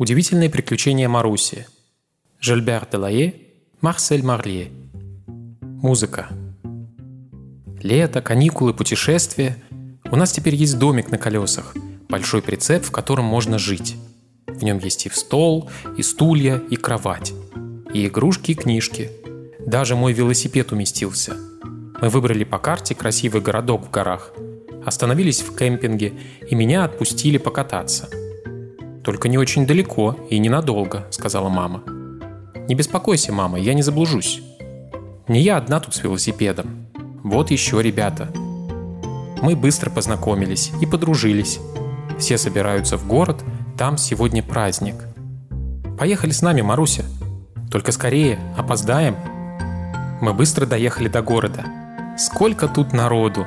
Удивительные приключения Маруси. Жильбер Делае, Марсель Марле. Музыка. Лето, каникулы, путешествия. У нас теперь есть домик на колесах, большой прицеп, в котором можно жить. В нем есть и стол, и стулья, и кровать. И игрушки, и книжки. Даже мой велосипед уместился. Мы выбрали по карте красивый городок в горах. Остановились в кемпинге, и меня отпустили покататься – «Только не очень далеко и ненадолго», — сказала мама. «Не беспокойся, мама, я не заблужусь. Не я одна тут с велосипедом. Вот еще ребята». Мы быстро познакомились и подружились. Все собираются в город, там сегодня праздник. «Поехали с нами, Маруся. Только скорее, опоздаем». Мы быстро доехали до города. Сколько тут народу!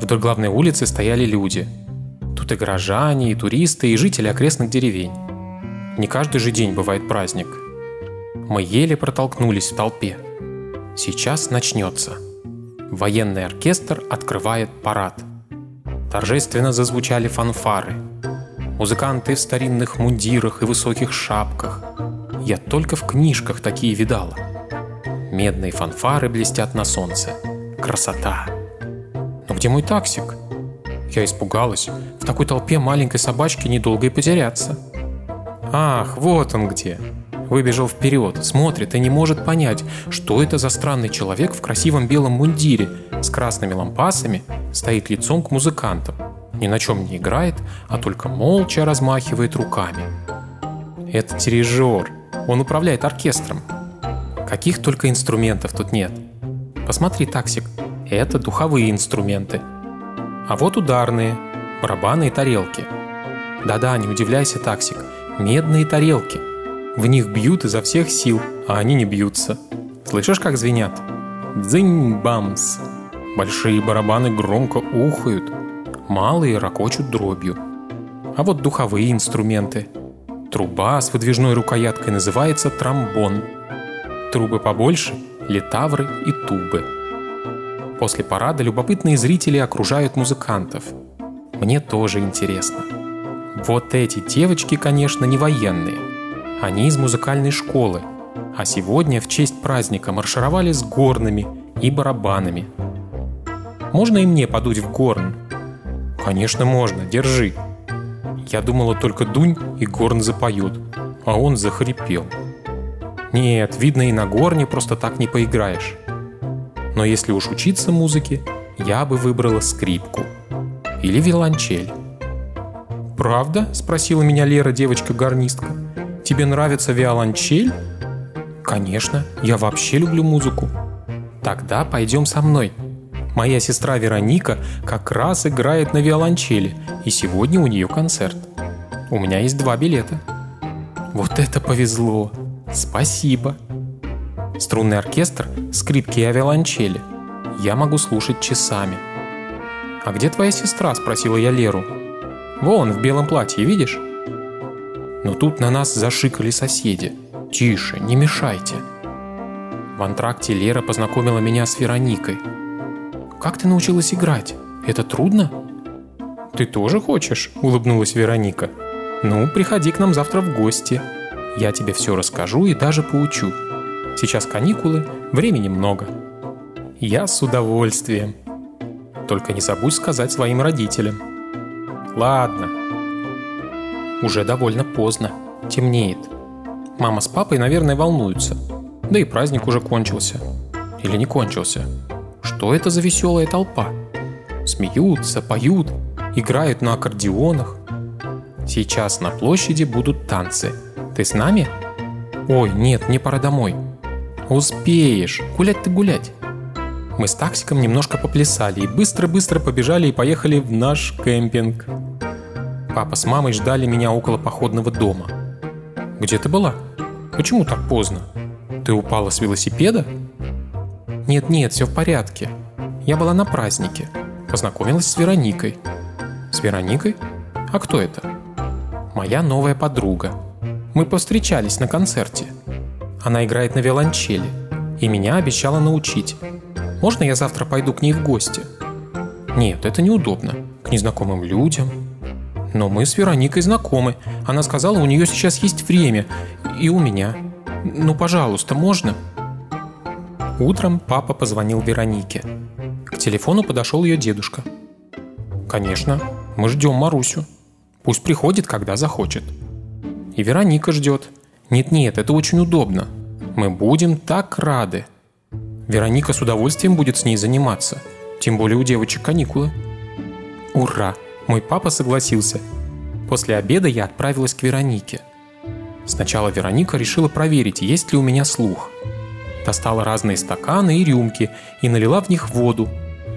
Вдоль главной улицы стояли люди — Тут и горожане, и туристы, и жители окрестных деревень. Не каждый же день бывает праздник. Мы еле протолкнулись в толпе. Сейчас начнется. Военный оркестр открывает парад. Торжественно зазвучали фанфары. Музыканты в старинных мундирах и высоких шапках. Я только в книжках такие видала. Медные фанфары блестят на солнце. Красота. Но где мой таксик? Я испугалась. В такой толпе маленькой собачки недолго и потеряться. Ах, вот он где. Выбежал вперед, смотрит и не может понять, что это за странный человек в красивом белом мундире с красными лампасами стоит лицом к музыкантам. Ни на чем не играет, а только молча размахивает руками. Это дирижер. Он управляет оркестром. Каких только инструментов тут нет. Посмотри, таксик, это духовые инструменты – а вот ударные, барабаны и тарелки. Да-да, не удивляйся, таксик, медные тарелки. В них бьют изо всех сил, а они не бьются. Слышишь, как звенят? Дзынь-бамс. Большие барабаны громко ухают, малые ракочут дробью. А вот духовые инструменты. Труба с выдвижной рукояткой называется тромбон. Трубы побольше – литавры и тубы. После парада любопытные зрители окружают музыкантов. Мне тоже интересно. Вот эти девочки, конечно, не военные. Они из музыкальной школы. А сегодня в честь праздника маршировали с горными и барабанами. Можно и мне подуть в горн? Конечно, можно, держи. Я думала, только дунь и горн запоет, а он захрипел. Нет, видно, и на горне просто так не поиграешь. Но если уж учиться музыке, я бы выбрала скрипку. Или виолончель. «Правда?» – спросила меня Лера, девочка-гарнистка. «Тебе нравится виолончель?» «Конечно, я вообще люблю музыку». «Тогда пойдем со мной», Моя сестра Вероника как раз играет на виолончели, и сегодня у нее концерт. У меня есть два билета. Вот это повезло! Спасибо! Струнный оркестр, скрипки и авиалончели. Я могу слушать часами. «А где твоя сестра?» – спросила я Леру. «Вон, в белом платье, видишь?» Но тут на нас зашикали соседи. «Тише, не мешайте!» В антракте Лера познакомила меня с Вероникой. «Как ты научилась играть? Это трудно?» «Ты тоже хочешь?» – улыбнулась Вероника. «Ну, приходи к нам завтра в гости. Я тебе все расскажу и даже поучу». Сейчас каникулы, времени много. Я с удовольствием. Только не забудь сказать своим родителям. Ладно. Уже довольно поздно. Темнеет. Мама с папой, наверное, волнуются. Да и праздник уже кончился. Или не кончился. Что это за веселая толпа? Смеются, поют, играют на аккордеонах. Сейчас на площади будут танцы. Ты с нами? Ой, нет, мне пора домой. Успеешь. Гулять ты гулять. Мы с таксиком немножко поплясали и быстро-быстро побежали и поехали в наш кемпинг. Папа с мамой ждали меня около походного дома. Где ты была? Почему так поздно? Ты упала с велосипеда? Нет-нет, все в порядке. Я была на празднике. Познакомилась с Вероникой. С Вероникой? А кто это? Моя новая подруга. Мы повстречались на концерте. Она играет на виолончели, и меня обещала научить. Можно я завтра пойду к ней в гости? Нет, это неудобно. К незнакомым людям. Но мы с Вероникой знакомы. Она сказала, у нее сейчас есть время. И у меня. Ну, пожалуйста, можно?» Утром папа позвонил Веронике. К телефону подошел ее дедушка. «Конечно, мы ждем Марусю. Пусть приходит, когда захочет». И Вероника ждет. «Нет-нет, это очень удобно. Мы будем так рады». Вероника с удовольствием будет с ней заниматься. Тем более у девочек каникулы. Ура! Мой папа согласился. После обеда я отправилась к Веронике. Сначала Вероника решила проверить, есть ли у меня слух. Достала разные стаканы и рюмки и налила в них воду.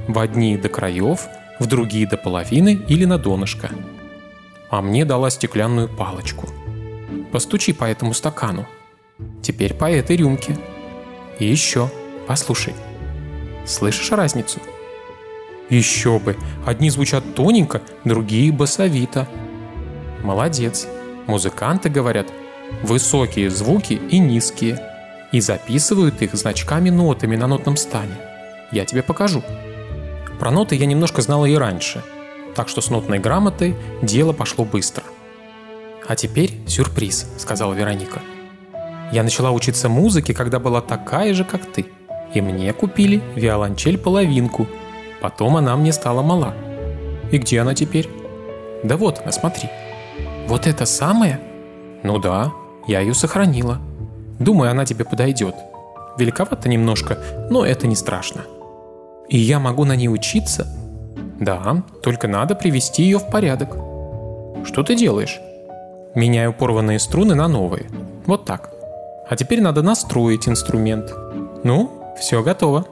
В одни до краев, в другие до половины или на донышко. А мне дала стеклянную палочку. Постучи по этому стакану. Теперь по этой рюмке. И еще. Послушай. Слышишь разницу? Еще бы. Одни звучат тоненько, другие басовито. Молодец. Музыканты говорят высокие звуки и низкие. И записывают их значками-нотами на нотном стане. Я тебе покажу. Про ноты я немножко знала и раньше, так что с нотной грамотой дело пошло быстро. «А теперь сюрприз», — сказала Вероника. «Я начала учиться музыке, когда была такая же, как ты. И мне купили виолончель-половинку — Потом она мне стала мала. И где она теперь? Да вот она, смотри. Вот это самое? Ну да, я ее сохранила. Думаю, она тебе подойдет. Великовато немножко, но это не страшно. И я могу на ней учиться? Да, только надо привести ее в порядок. Что ты делаешь? Меняю порванные струны на новые. Вот так. А теперь надо настроить инструмент. Ну, все готово.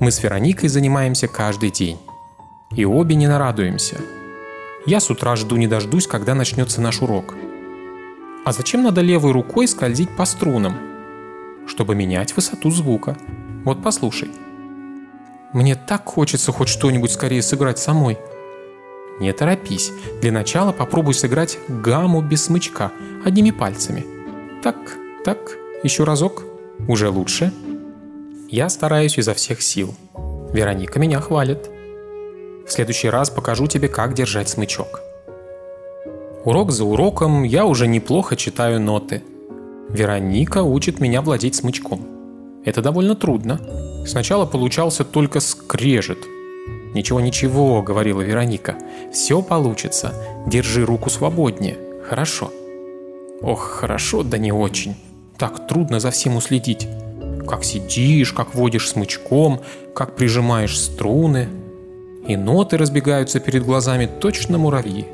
Мы с Вероникой занимаемся каждый день. И обе не нарадуемся. Я с утра жду не дождусь, когда начнется наш урок. А зачем надо левой рукой скользить по струнам? Чтобы менять высоту звука. Вот послушай. Мне так хочется хоть что-нибудь скорее сыграть самой. Не торопись. Для начала попробуй сыграть гамму без смычка, одними пальцами. Так, так, еще разок. Уже лучше. Я стараюсь изо всех сил. Вероника меня хвалит. В следующий раз покажу тебе, как держать смычок. Урок за уроком я уже неплохо читаю ноты. Вероника учит меня владеть смычком. Это довольно трудно. Сначала получался только скрежет. «Ничего-ничего», — говорила Вероника. «Все получится. Держи руку свободнее. Хорошо». Ох, хорошо, да не очень. Так трудно за всем уследить как сидишь, как водишь смычком, как прижимаешь струны. И ноты разбегаются перед глазами точно муравьи.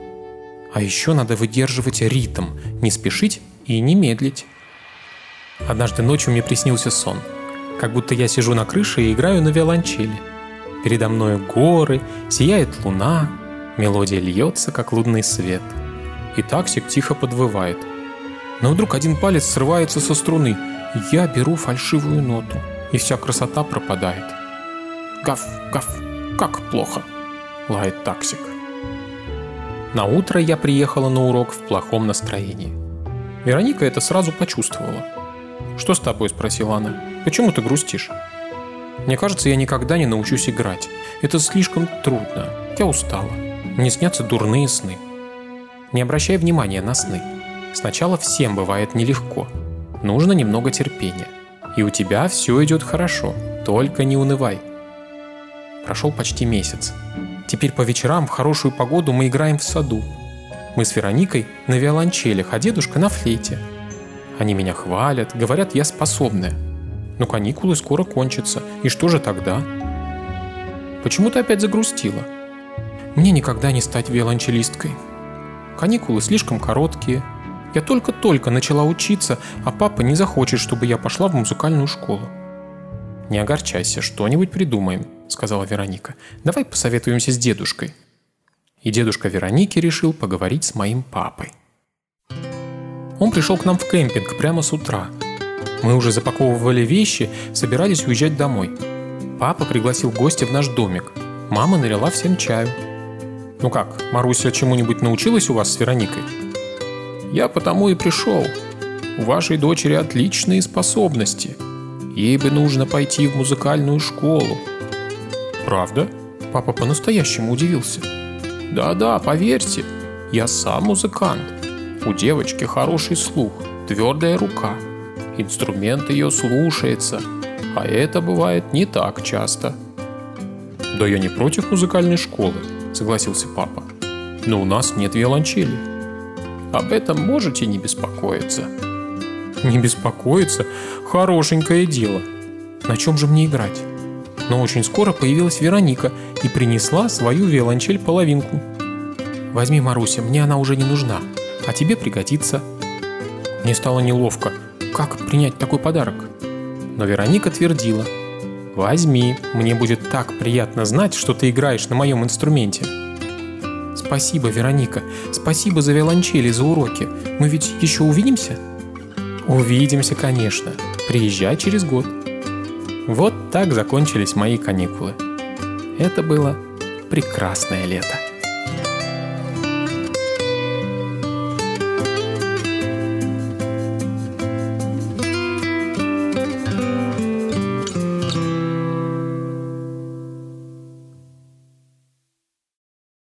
А еще надо выдерживать ритм, не спешить и не медлить. Однажды ночью мне приснился сон, как будто я сижу на крыше и играю на виолончели. Передо мной горы, сияет луна, мелодия льется, как лунный свет. И таксик тихо подвывает. Но вдруг один палец срывается со струны – я беру фальшивую ноту, и вся красота пропадает. Гав, гав, как плохо, лает таксик. На утро я приехала на урок в плохом настроении. Вероника это сразу почувствовала. «Что с тобой?» – спросила она. «Почему ты грустишь?» «Мне кажется, я никогда не научусь играть. Это слишком трудно. Я устала. Мне снятся дурные сны». Не обращай внимания на сны. Сначала всем бывает нелегко – Нужно немного терпения. И у тебя все идет хорошо, только не унывай. Прошел почти месяц. Теперь по вечерам в хорошую погоду мы играем в саду. Мы с Вероникой на виолончелях, а дедушка на флейте. Они меня хвалят, говорят, я способная. Но каникулы скоро кончатся, и что же тогда? Почему ты опять загрустила? Мне никогда не стать виолончелисткой. Каникулы слишком короткие, я только-только начала учиться, а папа не захочет, чтобы я пошла в музыкальную школу. «Не огорчайся, что-нибудь придумаем», — сказала Вероника. «Давай посоветуемся с дедушкой». И дедушка Вероники решил поговорить с моим папой. Он пришел к нам в кемпинг прямо с утра. Мы уже запаковывали вещи, собирались уезжать домой. Папа пригласил гостя в наш домик. Мама налила всем чаю. «Ну как, Маруся чему-нибудь научилась у вас с Вероникой?» Я потому и пришел. У вашей дочери отличные способности. Ей бы нужно пойти в музыкальную школу. Правда? Папа по-настоящему удивился. Да-да, поверьте, Я сам музыкант. У девочки хороший слух, твердая рука. Инструмент ее слушается, а это бывает не так часто. Да я не против музыкальной школы, согласился папа. Но у нас нет виолончели. Об этом можете не беспокоиться. Не беспокоиться? Хорошенькое дело. На чем же мне играть? Но очень скоро появилась Вероника и принесла свою виолончель-половинку. «Возьми, Маруся, мне она уже не нужна, а тебе пригодится». Мне стало неловко. Как принять такой подарок? Но Вероника твердила. «Возьми, мне будет так приятно знать, что ты играешь на моем инструменте». «Спасибо, Вероника, спасибо за виолончели, за уроки. Мы ведь еще увидимся?» «Увидимся, конечно. Приезжай через год». Вот так закончились мои каникулы. Это было прекрасное лето.